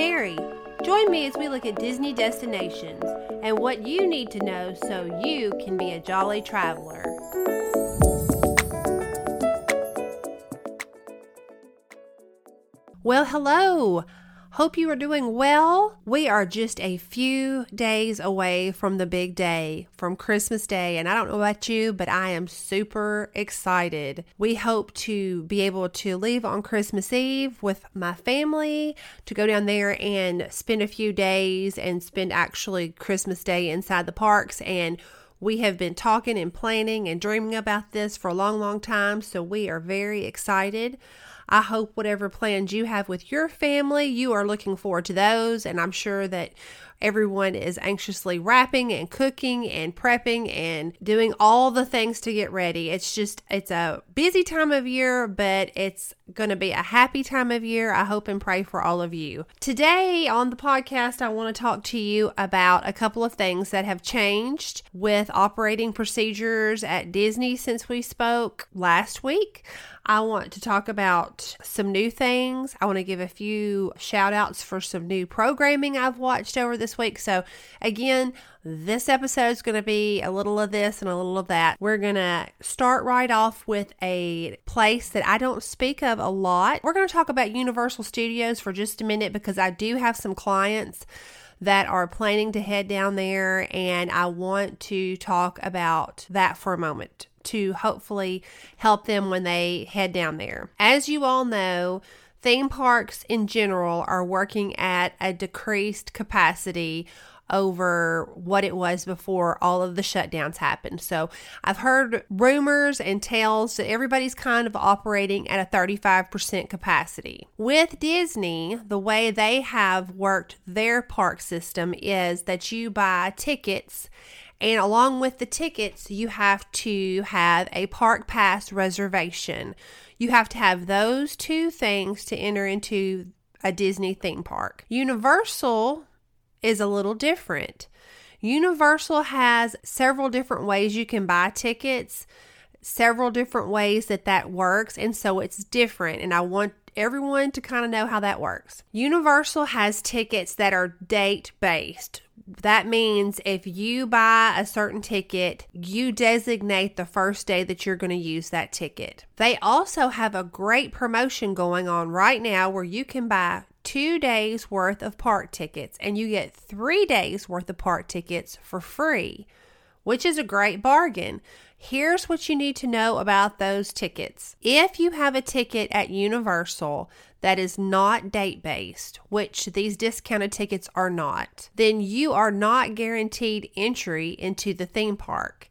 Mary. Join me as we look at Disney destinations and what you need to know so you can be a jolly traveler. Well, hello. Hope you are doing well. We are just a few days away from the big day, from Christmas Day. And I don't know about you, but I am super excited. We hope to be able to leave on Christmas Eve with my family to go down there and spend a few days and spend actually Christmas Day inside the parks. And we have been talking and planning and dreaming about this for a long, long time. So we are very excited. I hope whatever plans you have with your family, you are looking forward to those. And I'm sure that everyone is anxiously wrapping and cooking and prepping and doing all the things to get ready. It's just, it's a busy time of year, but it's going to be a happy time of year. I hope and pray for all of you. Today on the podcast, I want to talk to you about a couple of things that have changed with operating procedures at Disney since we spoke last week. I want to talk about some new things. I want to give a few shout outs for some new programming I've watched over this week. So, again, this episode is going to be a little of this and a little of that. We're going to start right off with a place that I don't speak of a lot. We're going to talk about Universal Studios for just a minute because I do have some clients that are planning to head down there, and I want to talk about that for a moment to hopefully help them when they head down there. As you all know, theme parks in general are working at a decreased capacity over what it was before all of the shutdowns happened. So I've heard rumors and tales that everybody's kind of operating at a 35% capacity. With Disney, the way they have worked their park system is that you buy tickets and along with the tickets, you have to have a park pass reservation. You have to have those two things to enter into a Disney theme park. Universal is a little different. Universal has several different ways you can buy tickets, several different ways that that works, and so it's different. And I want everyone to kind of know how that works. Universal has tickets that are date based, that means if you buy a certain ticket, you designate the first day that you're going to use that ticket. They also have a great promotion going on right now where you can buy two days worth of park tickets and you get three days worth of park tickets for free, which is a great bargain. Here's what you need to know about those tickets. If you have a ticket at Universal that is not date based, which these discounted tickets are not, then you are not guaranteed entry into the theme park.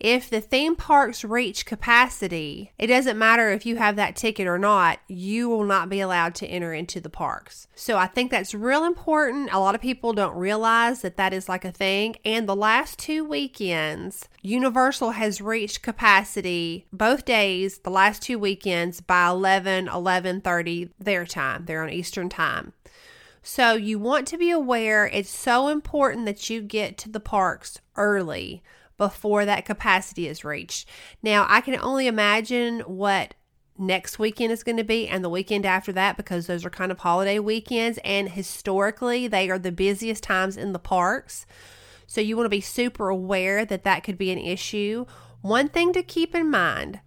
If the theme parks reach capacity, it doesn't matter if you have that ticket or not, you will not be allowed to enter into the parks. So I think that's real important. A lot of people don't realize that that is like a thing. And the last two weekends, Universal has reached capacity both days, the last two weekends by 11, 11:30 their time. They're on Eastern time. So you want to be aware it's so important that you get to the parks early before that capacity is reached. Now, I can only imagine what next weekend is going to be and the weekend after that because those are kind of holiday weekends and historically they are the busiest times in the parks. So you want to be super aware that that could be an issue. One thing to keep in mind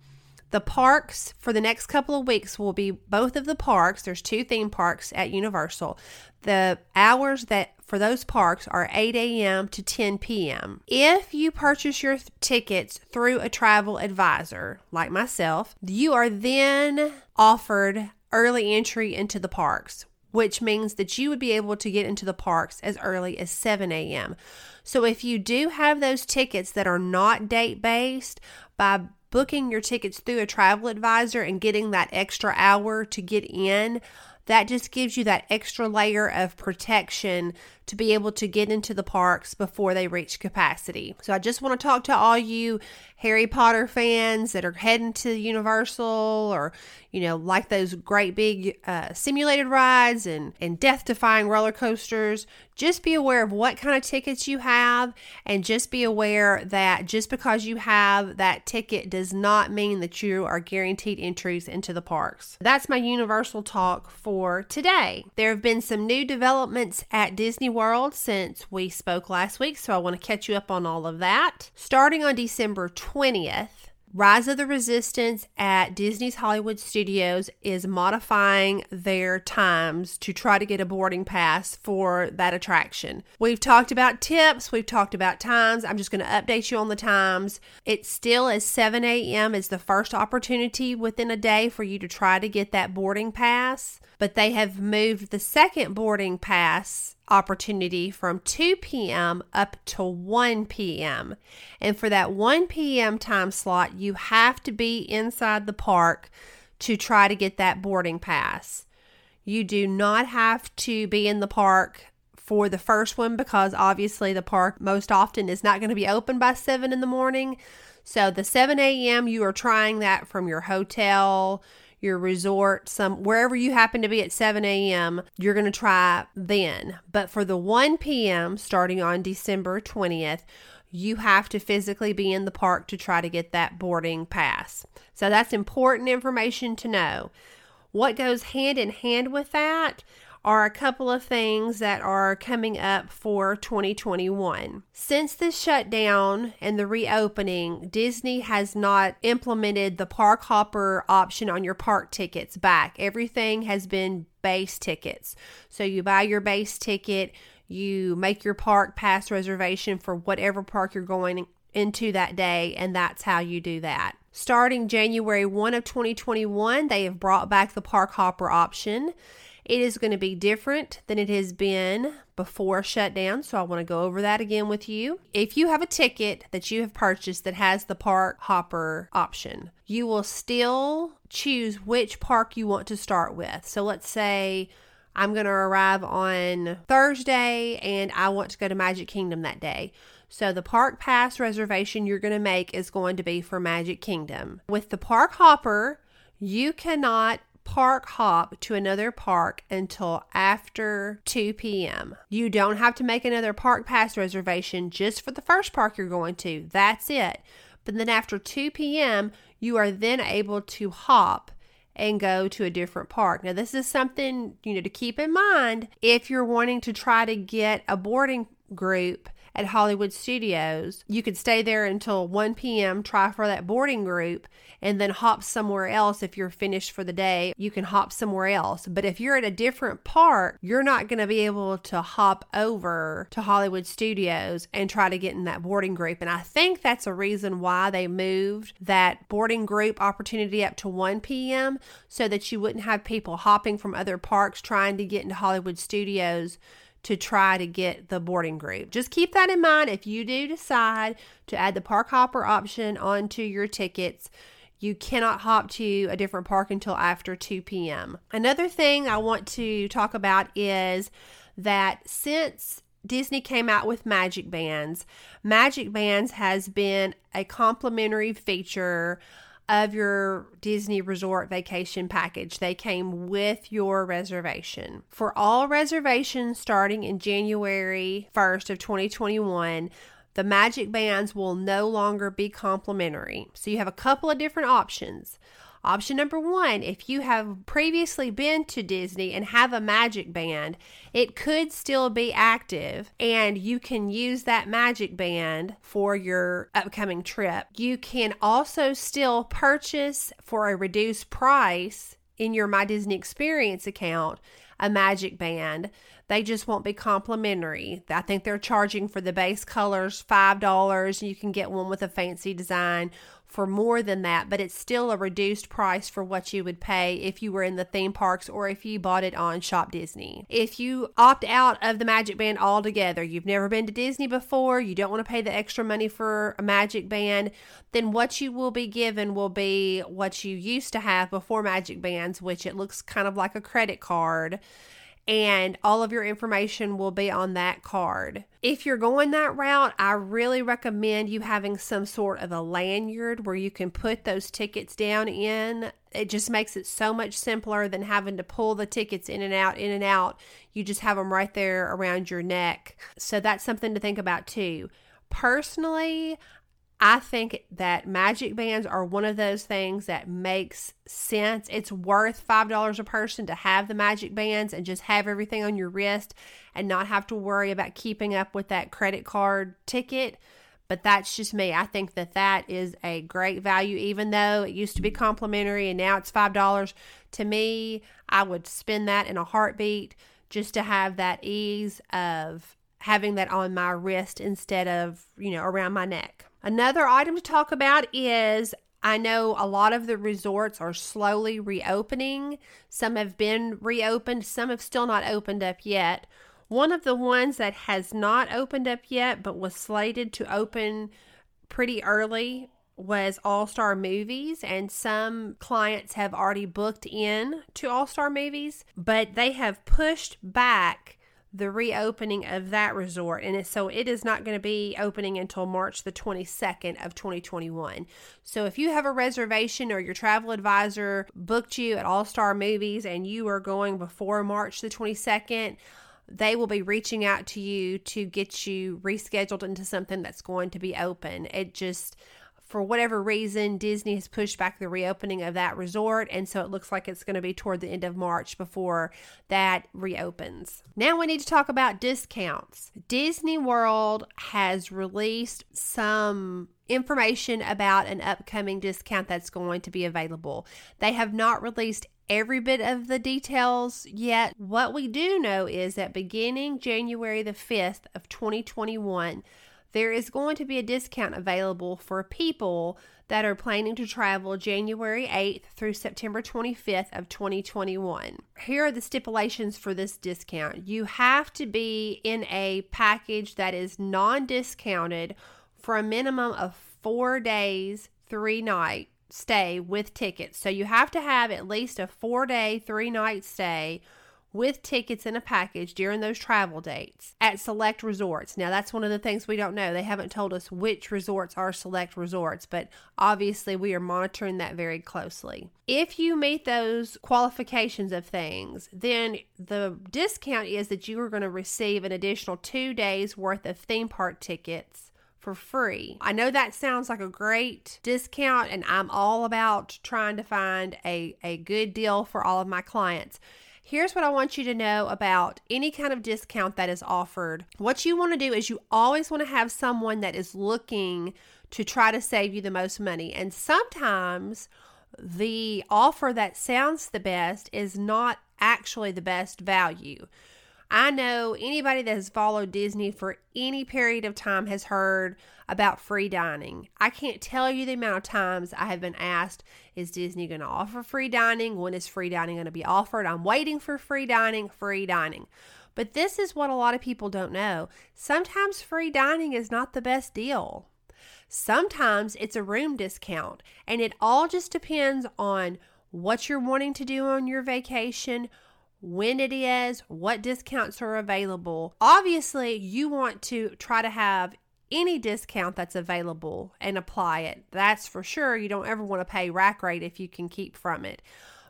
the parks for the next couple of weeks will be both of the parks. There's two theme parks at Universal. The hours that for those parks are 8 a.m. to 10 p.m. If you purchase your th- tickets through a travel advisor like myself, you are then offered early entry into the parks, which means that you would be able to get into the parks as early as 7 a.m. So if you do have those tickets that are not date based, by booking your tickets through a travel advisor and getting that extra hour to get in, that just gives you that extra layer of protection to be able to get into the parks before they reach capacity. So I just want to talk to all you Harry Potter fans that are heading to Universal or, you know, like those great big uh, simulated rides and, and death defying roller coasters. Just be aware of what kind of tickets you have and just be aware that just because you have that ticket does not mean that you are guaranteed entries into the parks. That's my Universal talk for today. There have been some new developments at Disney World since we spoke last week, so I want to catch you up on all of that. Starting on December 20th, Rise of the Resistance at Disney's Hollywood Studios is modifying their times to try to get a boarding pass for that attraction. We've talked about tips, we've talked about times. I'm just going to update you on the times. It still is 7 a.m. is the first opportunity within a day for you to try to get that boarding pass, but they have moved the second boarding pass opportunity from 2 p.m. up to 1 p.m. And for that 1 p.m. time slot, you have to be inside the park to try to get that boarding pass. You do not have to be in the park for the first one because obviously the park most often is not going to be open by 7 in the morning. So the 7 a.m., you are trying that from your hotel your resort, some wherever you happen to be at 7 a.m., you're going to try then. But for the 1 p.m., starting on December 20th, you have to physically be in the park to try to get that boarding pass. So that's important information to know. What goes hand in hand with that are a couple of things that are coming up for 2021. Since the shutdown and the reopening, Disney has not implemented the park hopper option on your park tickets back. Everything has been base tickets. So you buy your base ticket, you make your park pass reservation for whatever park you're going into that day, and that's how you do that. Starting January 1 of 2021, they have brought back the park hopper option. It is going to be different than it has been before shutdown, so I want to go over that again with you. If you have a ticket that you have purchased that has the park hopper option, you will still choose which park you want to start with. So let's say I'm going to arrive on Thursday and I want to go to Magic Kingdom that day. So the park pass reservation you're going to make is going to be for Magic Kingdom. With the park hopper, you cannot park hop to another park until after 2 p.m. You don't have to make another park pass reservation just for the first park you're going to. That's it. But then after 2 p.m., you are then able to hop and go to a different park. Now, this is something, you know, to keep in mind if you're wanting to try to get a boarding group at Hollywood Studios. You could stay there until 1 p.m., try for that boarding group, and then hop somewhere else. If you're finished for the day, you can hop somewhere else. But if you're at a different park, you're not going to be able to hop over to Hollywood Studios and try to get in that boarding group. And I think that's a reason why they moved that boarding group opportunity up to 1 p.m. so that you wouldn't have people hopping from other parks trying to get into Hollywood Studios to try to get the boarding group. Just keep that in mind if you do decide to add the park hopper option onto your tickets. You cannot hop to a different park until after 2 p.m. Another thing I want to talk about is that since Disney came out with Magic Bands, Magic Bands has been a complimentary feature of your Disney Resort vacation package. They came with your reservation. For all reservations starting in January 1st of 2021, the Magic Bands will no longer be complimentary. So you have a couple of different options. Option number one if you have previously been to Disney and have a magic band, it could still be active and you can use that magic band for your upcoming trip. You can also still purchase for a reduced price in your My Disney Experience account a magic band. They just won't be complimentary. I think they're charging for the base colors $5. You can get one with a fancy design for more than that, but it's still a reduced price for what you would pay if you were in the theme parks or if you bought it on Shop Disney. If you opt out of the Magic Band altogether, you've never been to Disney before, you don't want to pay the extra money for a Magic Band, then what you will be given will be what you used to have before Magic Bands, which it looks kind of like a credit card and all of your information will be on that card. If you're going that route, I really recommend you having some sort of a lanyard where you can put those tickets down in. It just makes it so much simpler than having to pull the tickets in and out, in and out. You just have them right there around your neck. So that's something to think about too. Personally, I think that magic bands are one of those things that makes sense. It's worth $5 a person to have the magic bands and just have everything on your wrist and not have to worry about keeping up with that credit card ticket. But that's just me. I think that that is a great value, even though it used to be complimentary and now it's $5. To me, I would spend that in a heartbeat just to have that ease of having that on my wrist instead of, you know, around my neck. Another item to talk about is I know a lot of the resorts are slowly reopening. Some have been reopened, some have still not opened up yet. One of the ones that has not opened up yet but was slated to open pretty early was All Star Movies, and some clients have already booked in to All Star Movies, but they have pushed back the reopening of that resort and so it is not going to be opening until March the 22nd of 2021. So if you have a reservation or your travel advisor booked you at All Star Movies and you are going before March the 22nd, they will be reaching out to you to get you rescheduled into something that's going to be open. It just for whatever reason, Disney has pushed back the reopening of that resort. And so it looks like it's going to be toward the end of March before that reopens. Now we need to talk about discounts. Disney World has released some information about an upcoming discount that's going to be available. They have not released every bit of the details yet. What we do know is that beginning January the 5th of 2021, there is going to be a discount available for people that are planning to travel January 8th through September 25th of 2021. Here are the stipulations for this discount. You have to be in a package that is non-discounted for a minimum of 4 days, 3 night stay with tickets. So you have to have at least a 4-day, 3-night stay with tickets in a package during those travel dates at select resorts. Now, that's one of the things we don't know. They haven't told us which resorts are select resorts, but obviously we are monitoring that very closely. If you meet those qualifications of things, then the discount is that you are going to receive an additional two days worth of theme park tickets for free. I know that sounds like a great discount, and I'm all about trying to find a, a good deal for all of my clients. Here's what I want you to know about any kind of discount that is offered. What you want to do is you always want to have someone that is looking to try to save you the most money. And sometimes the offer that sounds the best is not actually the best value. I know anybody that has followed Disney for any period of time has heard about free dining. I can't tell you the amount of times I have been asked, is Disney going to offer free dining? When is free dining going to be offered? I'm waiting for free dining, free dining. But this is what a lot of people don't know. Sometimes free dining is not the best deal. Sometimes it's a room discount, and it all just depends on what you're wanting to do on your vacation, when it is, what discounts are available. Obviously, you want to try to have any discount that's available and apply it. That's for sure. You don't ever want to pay rack rate if you can keep from it.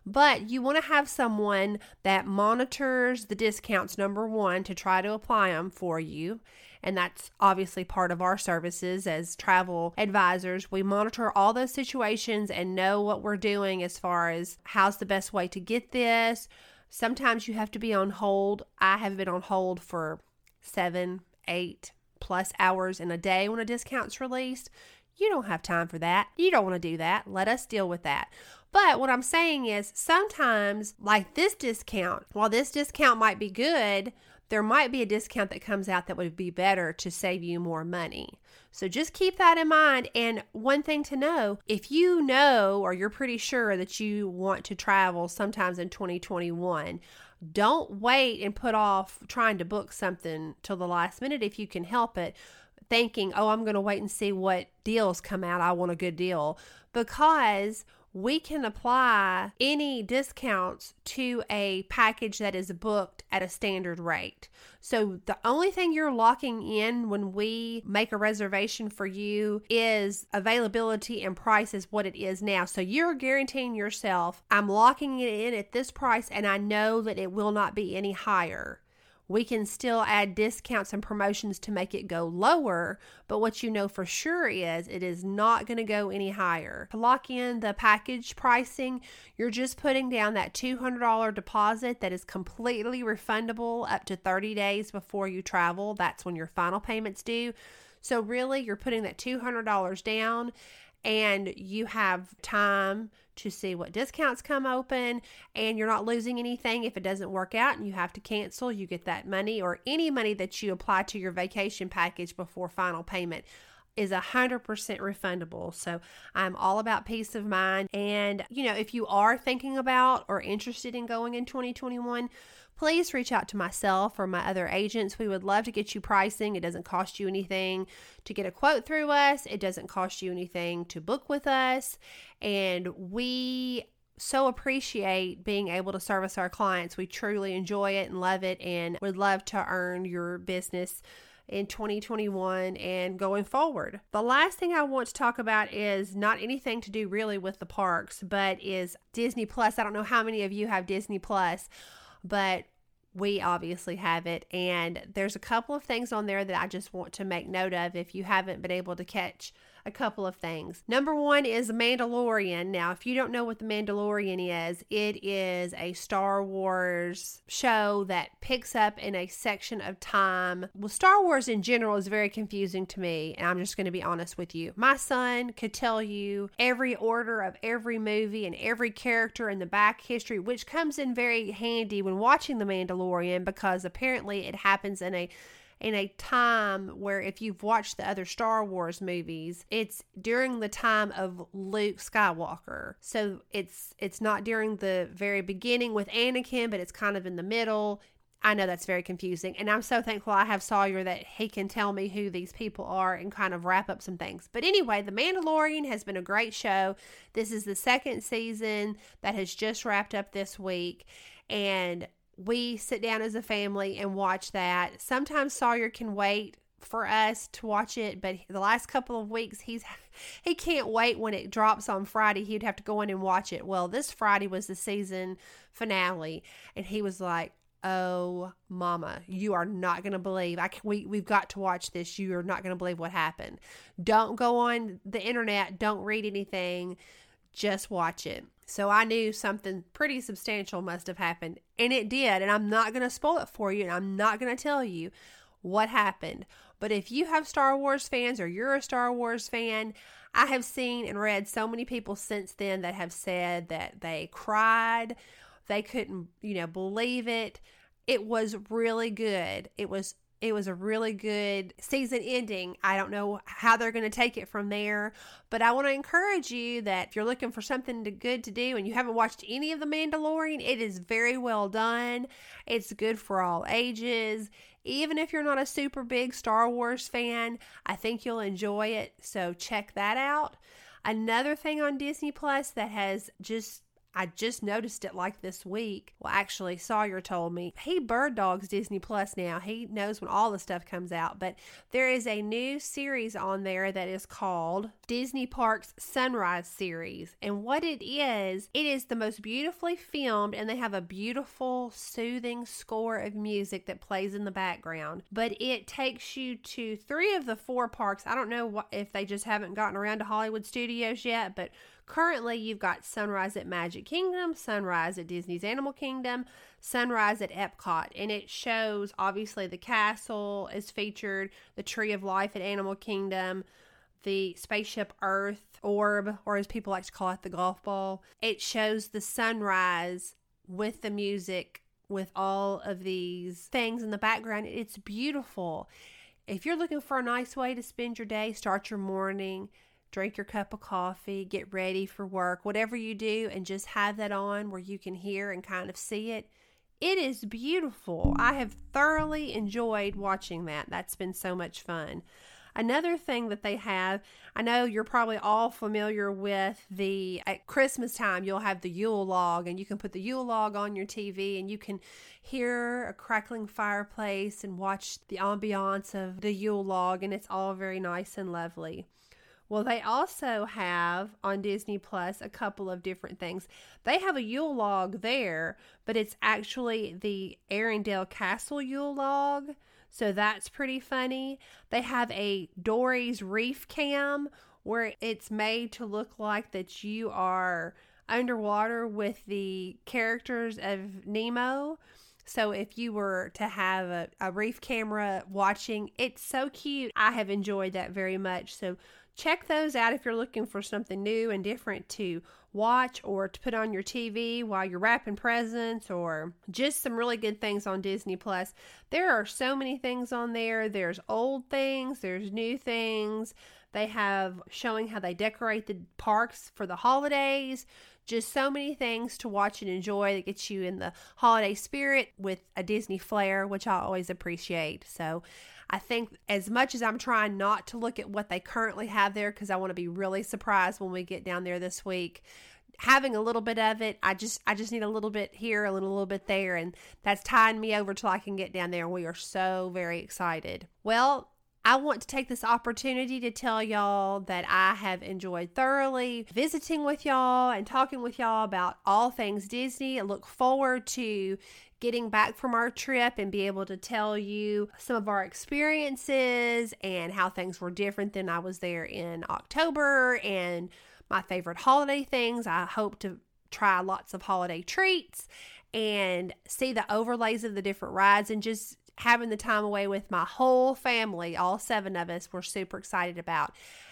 But you want to have someone that monitors the discounts, number one, to try to apply them for you. And that's obviously part of our services as travel advisors. We monitor all those situations and know what we're doing as far as how's the best way to get this, Sometimes you have to be on hold. I have been on hold for seven, eight plus hours in a day when a discount's released. You don't have time for that. You don't want to do that. Let us deal with that. But what I'm saying is sometimes, like this discount, while this discount might be good, there might be a discount that comes out that would be better to save you more money. So just keep that in mind. And one thing to know if you know or you're pretty sure that you want to travel sometimes in 2021, don't wait and put off trying to book something till the last minute if you can help it thinking, oh, I'm going to wait and see what deals come out. I want a good deal. Because we can apply any discounts to a package that is booked at a standard rate. So the only thing you're locking in when we make a reservation for you is availability and price is what it is now. So you're guaranteeing yourself, I'm locking it in at this price and I know that it will not be any higher. We can still add discounts and promotions to make it go lower, but what you know for sure is it is not going to go any higher. To lock in the package pricing, you're just putting down that $200 deposit that is completely refundable up to 30 days before you travel. That's when your final payments due. So, really, you're putting that $200 down and you have time to see what discounts come open and you're not losing anything if it doesn't work out and you have to cancel you get that money or any money that you apply to your vacation package before final payment is a 100% refundable. So I'm all about peace of mind. And, you know, if you are thinking about or interested in going in 2021, please reach out to myself or my other agents. We would love to get you pricing. It doesn't cost you anything to get a quote through us, it doesn't cost you anything to book with us. And we so appreciate being able to service our clients. We truly enjoy it and love it and would love to earn your business in 2021 and going forward. The last thing I want to talk about is not anything to do really with the parks, but is Disney Plus. I don't know how many of you have Disney Plus, but we obviously have it. And there's a couple of things on there that I just want to make note of if you haven't been able to catch a couple of things. Number one is The Mandalorian. Now, if you don't know what the Mandalorian is, it is a Star Wars show that picks up in a section of time. Well, Star Wars in general is very confusing to me, and I'm just going to be honest with you. My son could tell you every order of every movie and every character in the back history, which comes in very handy when watching The Mandalorian because apparently it happens in a in a time where if you've watched the other Star Wars movies, it's during the time of Luke Skywalker. So it's it's not during the very beginning with Anakin, but it's kind of in the middle. I know that's very confusing, and I'm so thankful I have Sawyer that he can tell me who these people are and kind of wrap up some things. But anyway, The Mandalorian has been a great show. This is the second season that has just wrapped up this week, and we sit down as a family and watch that. Sometimes Sawyer can wait for us to watch it, but the last couple of weeks he's he can't wait when it drops on Friday. He'd have to go in and watch it. Well, this Friday was the season finale, and he was like, "Oh, Mama, you are not going to believe. I we we've got to watch this. You are not going to believe what happened. Don't go on the internet. Don't read anything. Just watch it." So I knew something pretty substantial must have happened. And it did. And I'm not going to spoil it for you. And I'm not going to tell you what happened. But if you have Star Wars fans or you're a Star Wars fan, I have seen and read so many people since then that have said that they cried. They couldn't, you know, believe it. It was really good. It was it was a really good season ending. I don't know how they're going to take it from there, but I want to encourage you that if you're looking for something to, good to do and you haven't watched any of The Mandalorian, it is very well done. It's good for all ages. Even if you're not a super big Star Wars fan, I think you'll enjoy it. So check that out. Another thing on Disney Plus that has just I just noticed it like this week. Well, actually, Sawyer told me he bird dogs Disney Plus now. He knows when all the stuff comes out, but there is a new series on there that is called Disney Parks Sunrise Series. And what it is, it is the most beautifully filmed, and they have a beautiful, soothing score of music that plays in the background. But it takes you to three of the four parks. I don't know if they just haven't gotten around to Hollywood Studios yet, but Currently, you've got Sunrise at Magic Kingdom, Sunrise at Disney's Animal Kingdom, Sunrise at Epcot, and it shows obviously the castle is featured, the Tree of Life at Animal Kingdom, the spaceship Earth orb, or as people like to call it, the golf ball. It shows the sunrise with the music, with all of these things in the background. It's beautiful. If you're looking for a nice way to spend your day, start your morning, drink your cup of coffee, get ready for work, whatever you do, and just have that on where you can hear and kind of see it. It is beautiful. I have thoroughly enjoyed watching that. That's been so much fun. Another thing that they have, I know you're probably all familiar with the at Christmas time, you'll have the Yule log, and you can put the Yule log on your TV and you can hear a crackling fireplace and watch the ambiance of the Yule log, and it's all very nice and lovely. Well, they also have on Disney Plus a couple of different things. They have a Yule log there, but it's actually the Arendelle Castle Yule log. So that's pretty funny. They have a Dory's Reef Cam where it's made to look like that you are underwater with the characters of Nemo. So if you were to have a, a reef camera watching, it's so cute. I have enjoyed that very much. So check those out if you're looking for something new and different to watch or to put on your TV while you're wrapping presents or just some really good things on Disney Plus. There are so many things on there. There's old things, there's new things. They have showing how they decorate the parks for the holidays. Just so many things to watch and enjoy that gets you in the holiday spirit with a Disney flair, which I always appreciate. So I think as much as I'm trying not to look at what they currently have there because I want to be really surprised when we get down there this week having a little bit of it i just i just need a little bit here a little, little bit there and that's tying me over till i can get down there we are so very excited well I want to take this opportunity to tell y'all that I have enjoyed thoroughly visiting with y'all and talking with y'all about all things Disney. I look forward to getting back from our trip and be able to tell you some of our experiences and how things were different than I was there in October and my favorite holiday things. I hope to try lots of holiday treats and see the overlays of the different rides and just having the time away with my whole family, all seven of us, we're super excited about.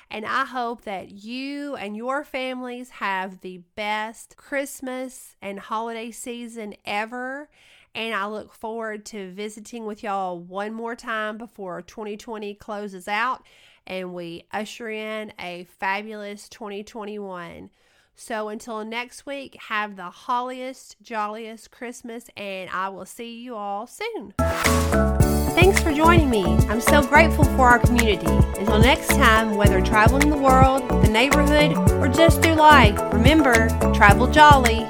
And I hope that you and your families have the best Christmas and holiday season ever. And I look forward to visiting with y'all one more time before 2020 closes out and we usher in a fabulous 2021. So until next week, have the holliest, jolliest Christmas, and I will see you all soon. Thanks for joining me. I'm so grateful for our community. Until next time, whether traveling the world, the neighborhood, or just through life, remember travel jolly.